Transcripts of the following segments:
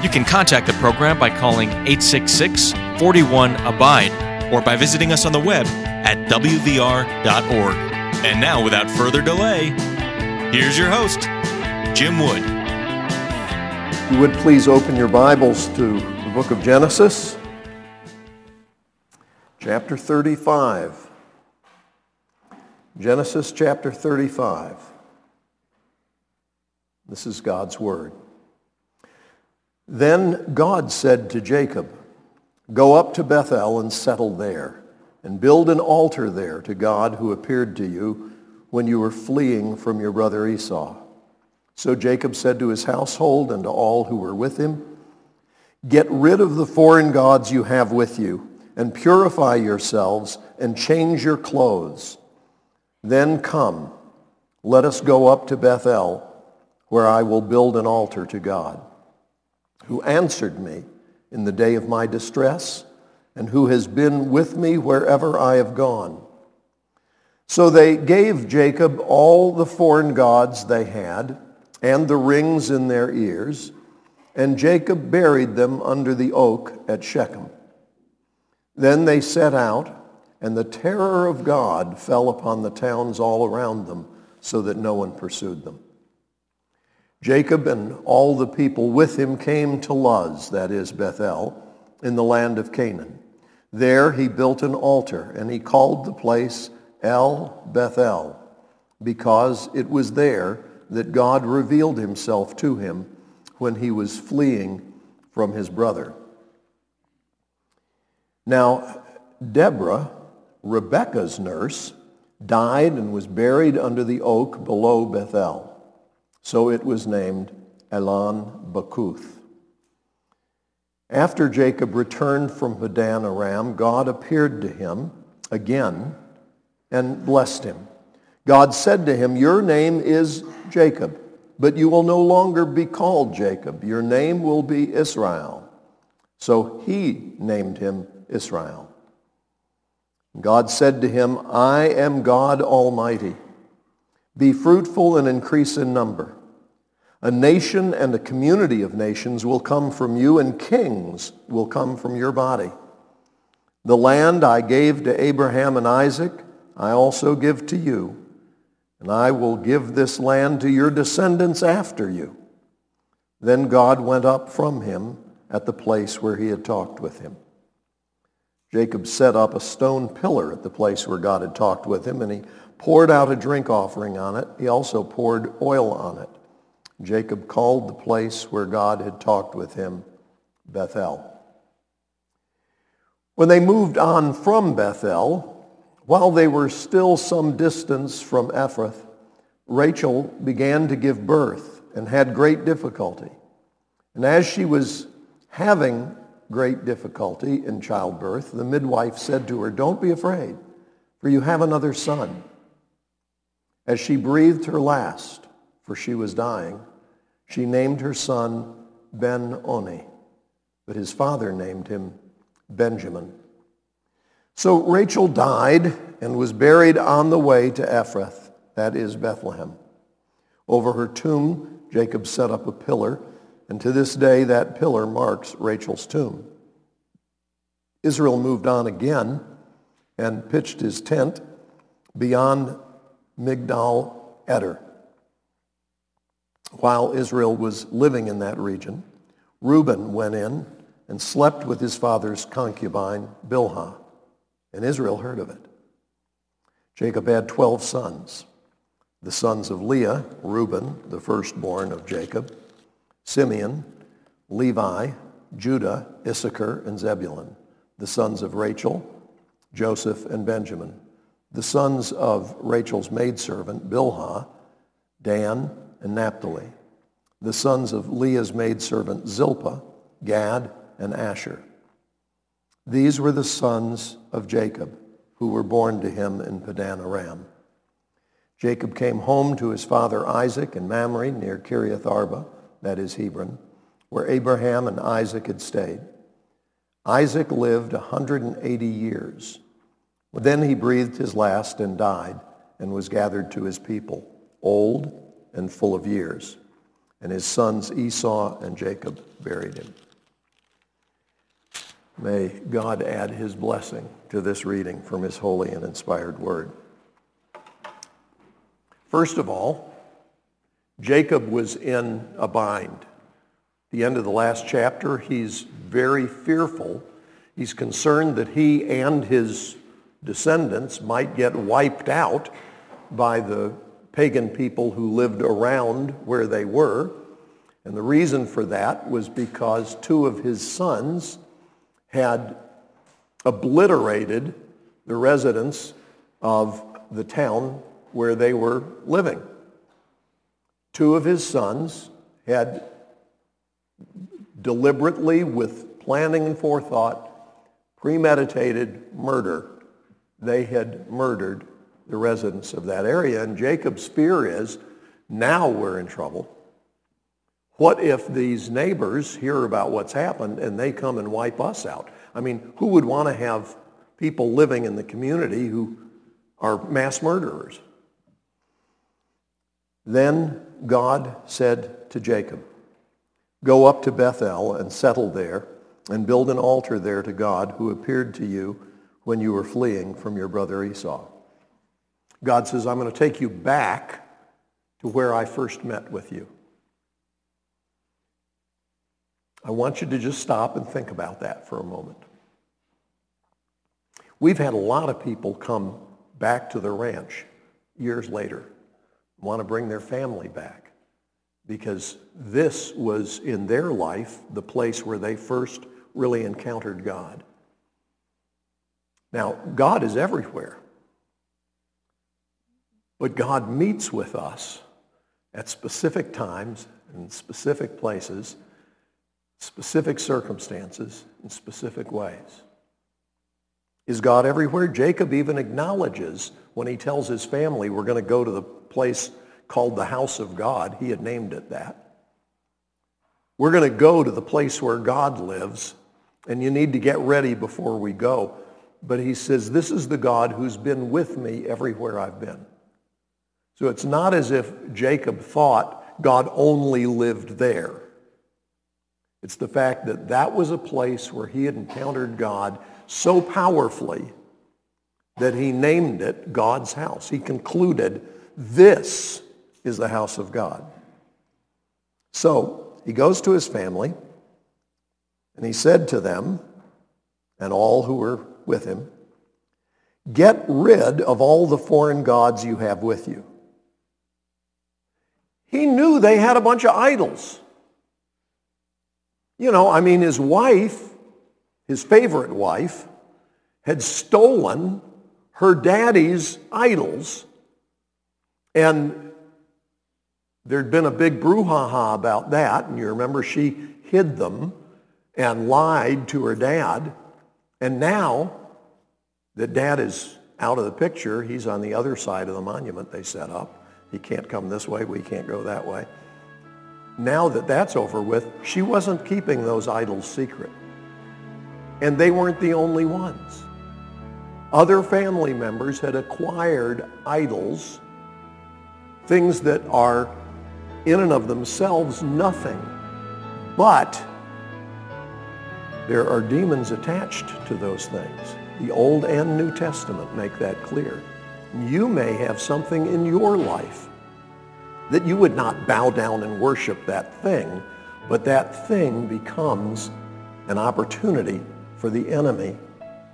You can contact the program by calling 866 41 Abide or by visiting us on the web at WVR.org. And now, without further delay, here's your host, Jim Wood. You would please open your Bibles to the book of Genesis, chapter 35. Genesis chapter 35. This is God's word. Then God said to Jacob, Go up to Bethel and settle there, and build an altar there to God who appeared to you when you were fleeing from your brother Esau. So Jacob said to his household and to all who were with him, Get rid of the foreign gods you have with you, and purify yourselves, and change your clothes. Then come, let us go up to Bethel, where I will build an altar to God, who answered me in the day of my distress, and who has been with me wherever I have gone. So they gave Jacob all the foreign gods they had, and the rings in their ears, and Jacob buried them under the oak at Shechem. Then they set out, and the terror of God fell upon the towns all around them, so that no one pursued them. Jacob and all the people with him came to Luz, that is Bethel, in the land of Canaan. There he built an altar, and he called the place El Bethel, because it was there that God revealed himself to him when he was fleeing from his brother. Now, Deborah, Rebekah's nurse, died and was buried under the oak below Bethel. So it was named Allon Bacuth. After Jacob returned from Padan Aram, God appeared to him again and blessed him. God said to him, Your name is Jacob, but you will no longer be called Jacob. Your name will be Israel. So he named him Israel. God said to him, I am God Almighty. Be fruitful and increase in number. A nation and a community of nations will come from you, and kings will come from your body. The land I gave to Abraham and Isaac, I also give to you, and I will give this land to your descendants after you. Then God went up from him at the place where he had talked with him. Jacob set up a stone pillar at the place where God had talked with him, and he poured out a drink offering on it. He also poured oil on it. Jacob called the place where God had talked with him Bethel. When they moved on from Bethel, while they were still some distance from Ephrath, Rachel began to give birth and had great difficulty. And as she was having great difficulty in childbirth, the midwife said to her, Don't be afraid, for you have another son. As she breathed her last, for she was dying, she named her son Ben-Oni, but his father named him Benjamin. So Rachel died and was buried on the way to Ephrath, that is Bethlehem. Over her tomb, Jacob set up a pillar and to this day, that pillar marks Rachel's tomb. Israel moved on again and pitched his tent beyond Migdal Eder. While Israel was living in that region, Reuben went in and slept with his father's concubine, Bilhah, and Israel heard of it. Jacob had 12 sons. The sons of Leah, Reuben, the firstborn of Jacob, Simeon, Levi, Judah, Issachar, and Zebulun, the sons of Rachel, Joseph, and Benjamin, the sons of Rachel's maidservant, Bilhah, Dan, and Naphtali, the sons of Leah's maidservant, Zilpah, Gad, and Asher. These were the sons of Jacob, who were born to him in Padan Aram. Jacob came home to his father Isaac in Mamre near Kiriath Arba, that is Hebron, where Abraham and Isaac had stayed. Isaac lived 180 years. Then he breathed his last and died and was gathered to his people, old and full of years. And his sons Esau and Jacob buried him. May God add his blessing to this reading from his holy and inspired word. First of all, Jacob was in a bind. The end of the last chapter, he's very fearful. He's concerned that he and his descendants might get wiped out by the pagan people who lived around where they were. And the reason for that was because two of his sons had obliterated the residents of the town where they were living. Two of his sons had deliberately, with planning and forethought, premeditated murder. They had murdered the residents of that area. And Jacob's fear is, now we're in trouble. What if these neighbors hear about what's happened and they come and wipe us out? I mean, who would want to have people living in the community who are mass murderers? Then God said to Jacob, Go up to Bethel and settle there and build an altar there to God who appeared to you when you were fleeing from your brother Esau. God says, I'm going to take you back to where I first met with you. I want you to just stop and think about that for a moment. We've had a lot of people come back to the ranch years later want to bring their family back because this was in their life the place where they first really encountered God. Now, God is everywhere. But God meets with us at specific times and specific places, specific circumstances, in specific ways. Is God everywhere? Jacob even acknowledges when he tells his family, we're going to go to the place called the house of God. He had named it that. We're going to go to the place where God lives, and you need to get ready before we go. But he says, this is the God who's been with me everywhere I've been. So it's not as if Jacob thought God only lived there. It's the fact that that was a place where he had encountered God so powerfully that he named it God's house. He concluded, this is the house of God. So he goes to his family, and he said to them, and all who were with him, Get rid of all the foreign gods you have with you. He knew they had a bunch of idols. You know, I mean, his wife his favorite wife, had stolen her daddy's idols. And there'd been a big brouhaha about that. And you remember she hid them and lied to her dad. And now that dad is out of the picture, he's on the other side of the monument they set up. He can't come this way, we can't go that way. Now that that's over with, she wasn't keeping those idols secret. And they weren't the only ones. Other family members had acquired idols, things that are in and of themselves nothing, but there are demons attached to those things. The Old and New Testament make that clear. You may have something in your life that you would not bow down and worship that thing, but that thing becomes an opportunity for the enemy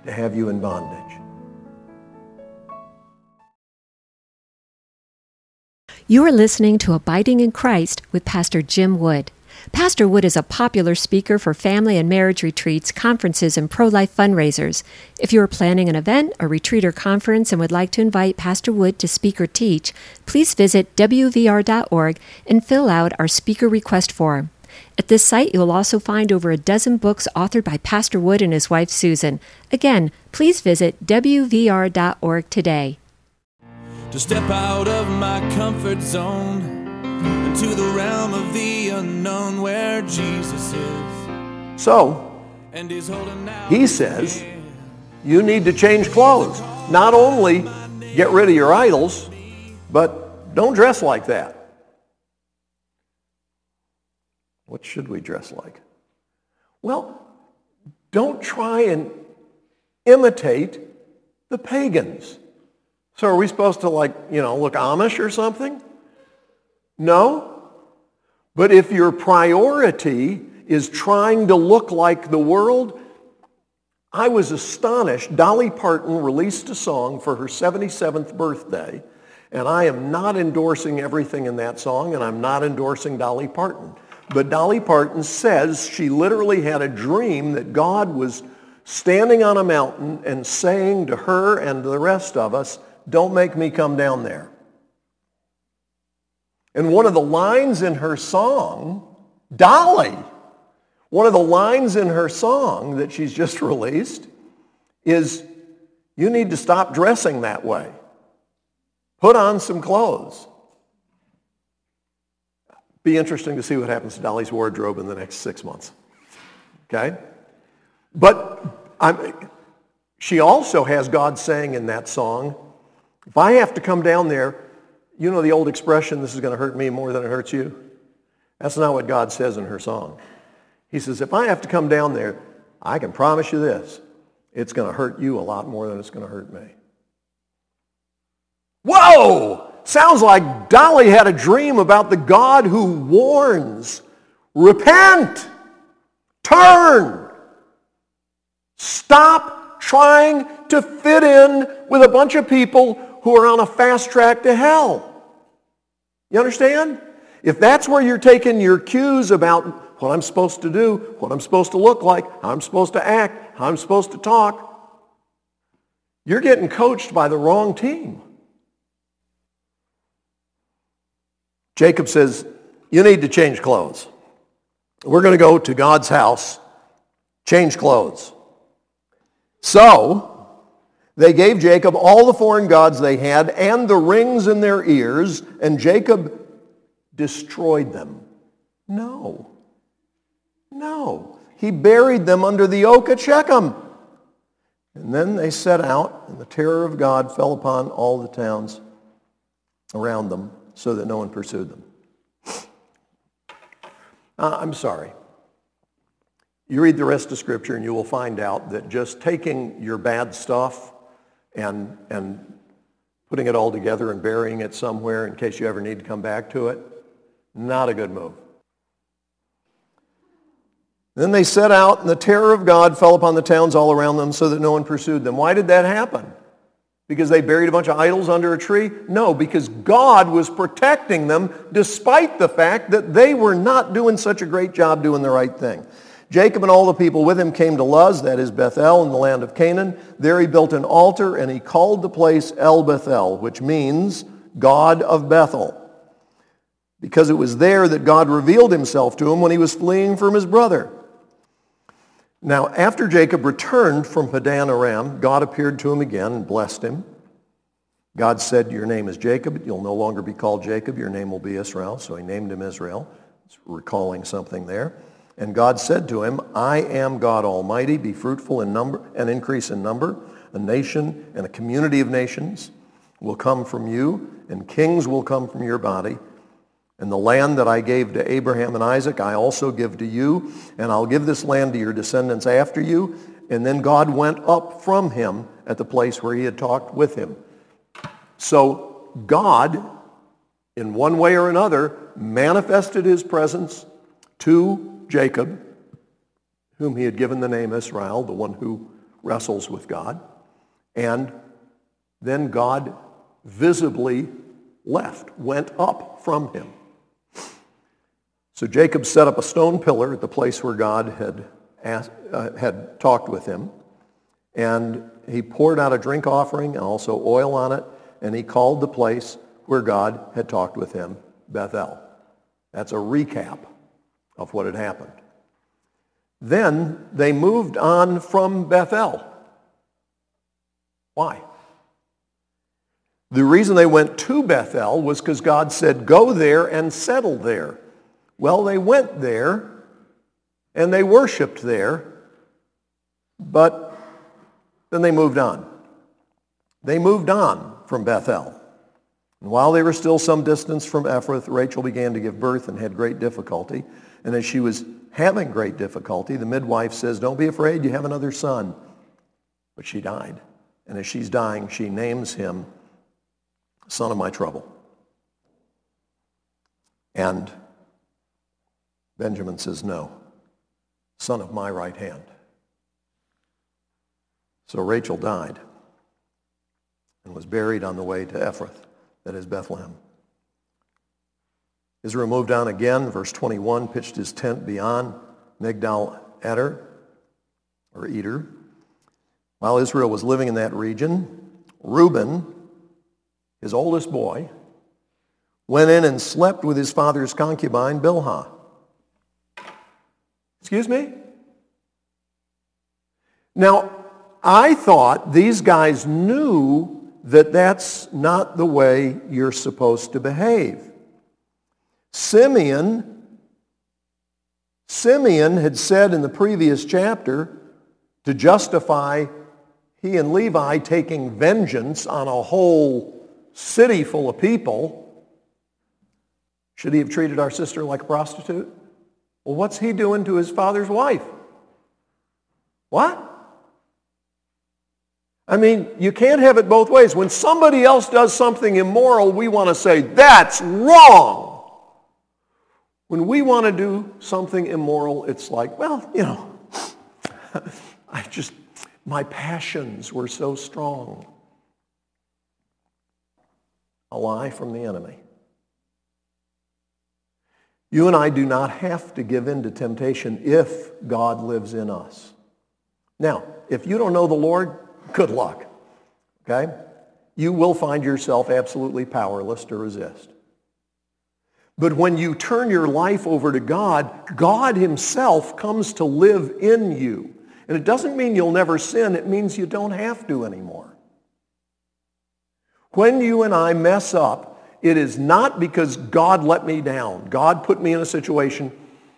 to have you in bondage. You are listening to Abiding in Christ with Pastor Jim Wood. Pastor Wood is a popular speaker for family and marriage retreats, conferences, and pro life fundraisers. If you are planning an event, a retreat, or conference and would like to invite Pastor Wood to speak or teach, please visit WVR.org and fill out our speaker request form. At this site, you'll also find over a dozen books authored by Pastor Wood and his wife Susan. Again, please visit WVR.org today. To step out of my comfort zone into the realm of the unknown where Jesus is. So, And he's holding out. he says, you need to change clothes. Not only get rid of your idols, but don't dress like that. What should we dress like? Well, don't try and imitate the pagans. So are we supposed to like, you know, look Amish or something? No. But if your priority is trying to look like the world, I was astonished. Dolly Parton released a song for her 77th birthday, and I am not endorsing everything in that song, and I'm not endorsing Dolly Parton. But Dolly Parton says she literally had a dream that God was standing on a mountain and saying to her and the rest of us, don't make me come down there. And one of the lines in her song, Dolly, one of the lines in her song that she's just released is, you need to stop dressing that way. Put on some clothes. Be interesting to see what happens to Dolly's wardrobe in the next six months. Okay? But I'm, she also has God saying in that song, if I have to come down there, you know the old expression, this is going to hurt me more than it hurts you? That's not what God says in her song. He says, if I have to come down there, I can promise you this. It's going to hurt you a lot more than it's going to hurt me. Whoa! Sounds like Dolly had a dream about the God who warns. Repent! Turn! Stop trying to fit in with a bunch of people who are on a fast track to hell. You understand? If that's where you're taking your cues about what I'm supposed to do, what I'm supposed to look like, how I'm supposed to act, how I'm supposed to talk, you're getting coached by the wrong team. Jacob says, you need to change clothes. We're going to go to God's house, change clothes. So they gave Jacob all the foreign gods they had and the rings in their ears, and Jacob destroyed them. No. No. He buried them under the oak at Shechem. And then they set out, and the terror of God fell upon all the towns around them so that no one pursued them. Uh, I'm sorry. You read the rest of Scripture and you will find out that just taking your bad stuff and, and putting it all together and burying it somewhere in case you ever need to come back to it, not a good move. Then they set out, and the terror of God fell upon the towns all around them so that no one pursued them. Why did that happen? Because they buried a bunch of idols under a tree? No, because God was protecting them despite the fact that they were not doing such a great job doing the right thing. Jacob and all the people with him came to Luz, that is Bethel, in the land of Canaan. There he built an altar, and he called the place El Bethel, which means God of Bethel, because it was there that God revealed himself to him when he was fleeing from his brother. Now, after Jacob returned from Padan Aram, God appeared to him again and blessed him. God said, your name is Jacob. You'll no longer be called Jacob. Your name will be Israel. So he named him Israel. It's recalling something there. And God said to him, I am God Almighty. Be fruitful in number and increase in number. A nation and a community of nations will come from you, and kings will come from your body. And the land that I gave to Abraham and Isaac, I also give to you, and I'll give this land to your descendants after you. And then God went up from him at the place where he had talked with him. So God, in one way or another, manifested his presence to Jacob, whom he had given the name Israel, the one who wrestles with God. And then God visibly left, went up from him. So Jacob set up a stone pillar at the place where God had, asked, uh, had talked with him. And he poured out a drink offering and also oil on it. And he called the place where God had talked with him Bethel. That's a recap of what had happened. Then they moved on from Bethel. Why? The reason they went to Bethel was because God said, go there and settle there. Well, they went there and they worshiped there, but then they moved on. They moved on from Bethel. And while they were still some distance from Ephrath, Rachel began to give birth and had great difficulty. And as she was having great difficulty, the midwife says, don't be afraid, you have another son. But she died. And as she's dying, she names him son of my trouble. And Benjamin says, no, son of my right hand. So Rachel died and was buried on the way to Ephrath, that is Bethlehem. Israel moved on again, verse 21, pitched his tent beyond Migdal Eder, or Eder. While Israel was living in that region, Reuben, his oldest boy, went in and slept with his father's concubine, Bilhah. Excuse me? Now, I thought these guys knew that that's not the way you're supposed to behave. Simeon, Simeon had said in the previous chapter to justify he and Levi taking vengeance on a whole city full of people. Should he have treated our sister like a prostitute? Well, what's he doing to his father's wife? What? I mean, you can't have it both ways. When somebody else does something immoral, we want to say, that's wrong. When we want to do something immoral, it's like, well, you know, I just, my passions were so strong. A lie from the enemy. You and I do not have to give in to temptation if God lives in us. Now, if you don't know the Lord, good luck. Okay? You will find yourself absolutely powerless to resist. But when you turn your life over to God, God himself comes to live in you. And it doesn't mean you'll never sin. It means you don't have to anymore. When you and I mess up, it is not because God let me down. God put me in a situation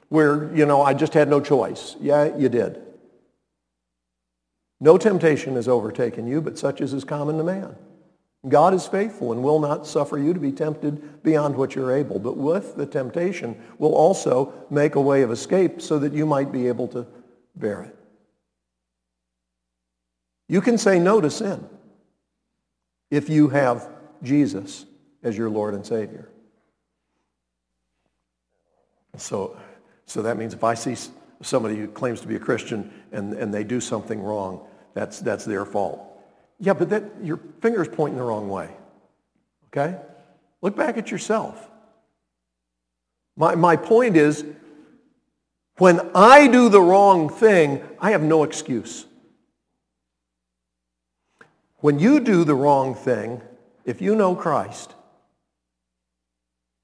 where, you know, I just had no choice. Yeah, you did. No temptation has overtaken you, but such as is common to man. God is faithful and will not suffer you to be tempted beyond what you're able, but with the temptation will also make a way of escape so that you might be able to bear it. You can say no to sin if you have Jesus as your Lord and Savior. So, so that means if I see somebody who claims to be a Christian and, and they do something wrong, that's, that's their fault. Yeah, but that, your finger's pointing the wrong way. Okay? Look back at yourself. My, my point is, when I do the wrong thing, I have no excuse. When you do the wrong thing, if you know Christ,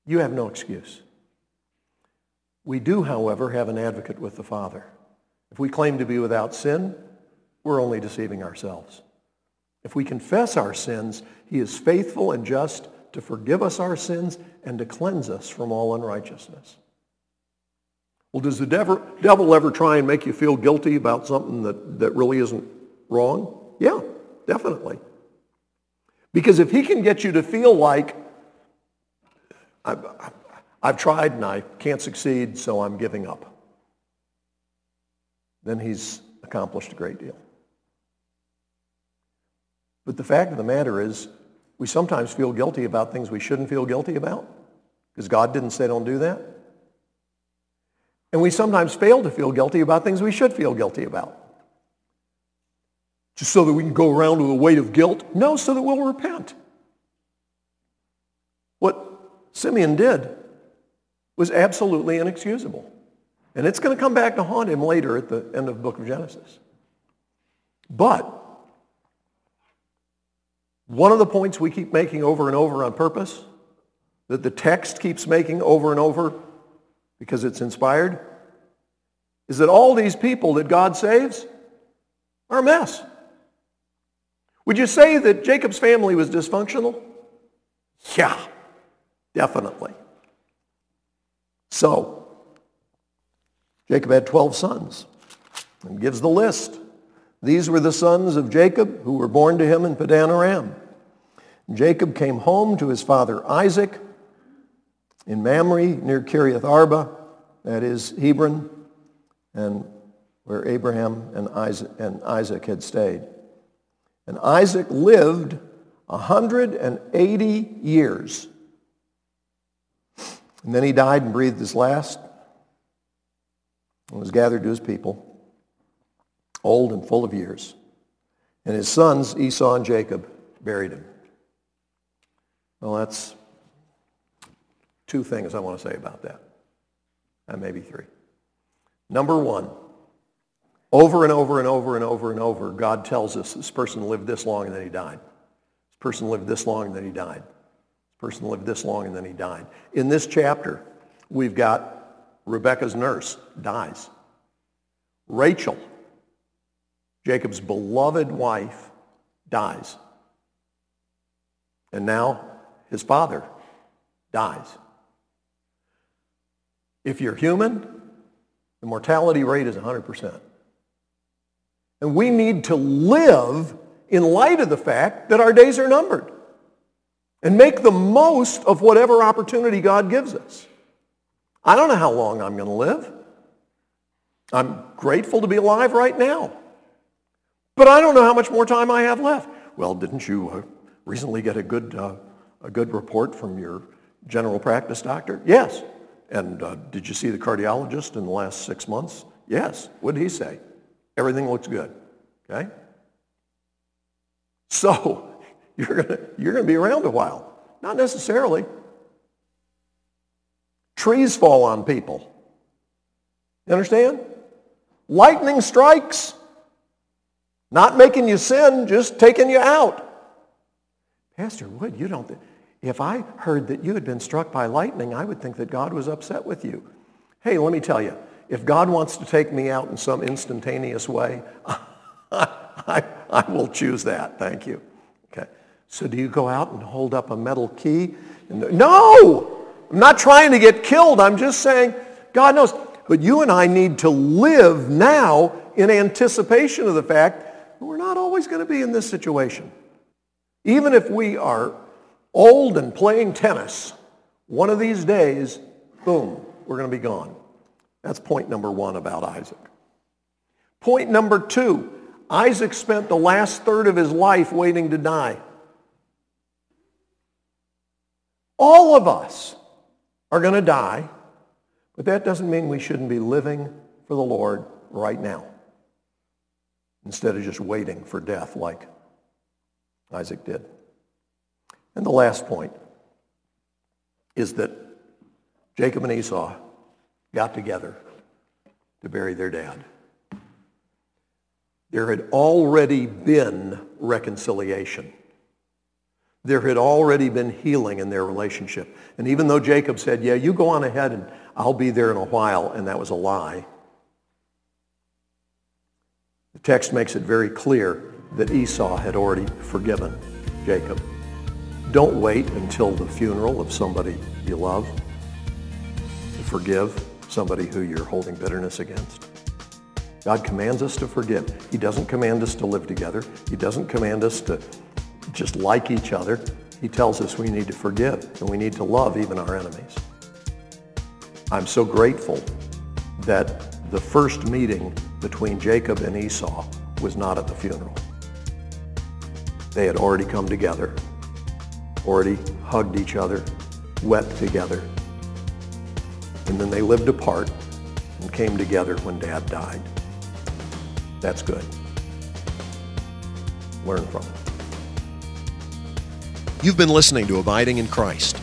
you have no excuse. We do, however, have an advocate with the Father. If we claim to be without sin, we're only deceiving ourselves. If we confess our sins, he is faithful and just to forgive us our sins and to cleanse us from all unrighteousness. Well, does the devil, ever try and make you feel guilty about something that, that really isn't wrong? Yeah, definitely. Because if he can get you to feel like, I've, I've tried and I can't succeed, so I'm giving up, then he's accomplished a great deal. But the fact of the matter is, we sometimes feel guilty about things we shouldn't feel guilty about because God didn't say don't do that. And we sometimes fail to feel guilty about things we should feel guilty about. Just so that we can go around with a weight of guilt? No, so that we'll repent. What Simeon did was absolutely inexcusable. And it's going to come back to haunt him later at the end of the book of Genesis. But one of the points we keep making over and over on purpose, that the text keeps making over and over, because it's inspired, is that all these people that God saves are a mess. Would you say that Jacob's family was dysfunctional? Yeah, definitely. So, Jacob had 12 sons and gives the list. These were the sons of Jacob who were born to him in Padan Aram. Jacob came home to his father Isaac in Mamre near Kiriath Arba, that is Hebron, and where Abraham and Isaac, and Isaac had stayed. And Isaac lived 180 years. And then he died and breathed his last and was gathered to his people, old and full of years. And his sons, Esau and Jacob, buried him. Well, that's two things I want to say about that. And maybe three. Number one, over and over and over and over and over, God tells us this person lived this long and then he died. This person lived this long and then he died. This person lived this long and then he died. In this chapter, we've got Rebecca's nurse dies. Rachel, Jacob's beloved wife, dies. And now his father dies. If you're human, the mortality rate is 100%. And we need to live in light of the fact that our days are numbered and make the most of whatever opportunity God gives us. I don't know how long I'm going to live. I'm grateful to be alive right now. But I don't know how much more time I have left. Well, didn't you uh, recently get a good uh, a good report from your general practice doctor? Yes. And uh, did you see the cardiologist in the last six months? Yes. What did he say? Everything looks good. Okay? So you're going you're to be around a while. Not necessarily. Trees fall on people. You understand? Lightning strikes. Not making you sin, just taking you out. Pastor Wood, you don't... Th- if I heard that you had been struck by lightning, I would think that God was upset with you. Hey, let me tell you, if God wants to take me out in some instantaneous way, I, I will choose that. Thank you. Okay. So do you go out and hold up a metal key? No! I'm not trying to get killed. I'm just saying, God knows. But you and I need to live now in anticipation of the fact we're not always going to be in this situation. Even if we are old and playing tennis, one of these days, boom, we're going to be gone. That's point number one about Isaac. Point number two, Isaac spent the last third of his life waiting to die. All of us are going to die, but that doesn't mean we shouldn't be living for the Lord right now instead of just waiting for death like Isaac did. And the last point is that Jacob and Esau got together to bury their dad. There had already been reconciliation. There had already been healing in their relationship. And even though Jacob said, yeah, you go on ahead and I'll be there in a while, and that was a lie, the text makes it very clear that Esau had already forgiven Jacob. Don't wait until the funeral of somebody you love to forgive somebody who you're holding bitterness against. God commands us to forgive. He doesn't command us to live together. He doesn't command us to just like each other. He tells us we need to forgive and we need to love even our enemies. I'm so grateful that the first meeting between Jacob and Esau was not at the funeral. They had already come together already hugged each other, wept together. And then they lived apart and came together when Dad died. That's good. Learn from it. You've been listening to Abiding in Christ.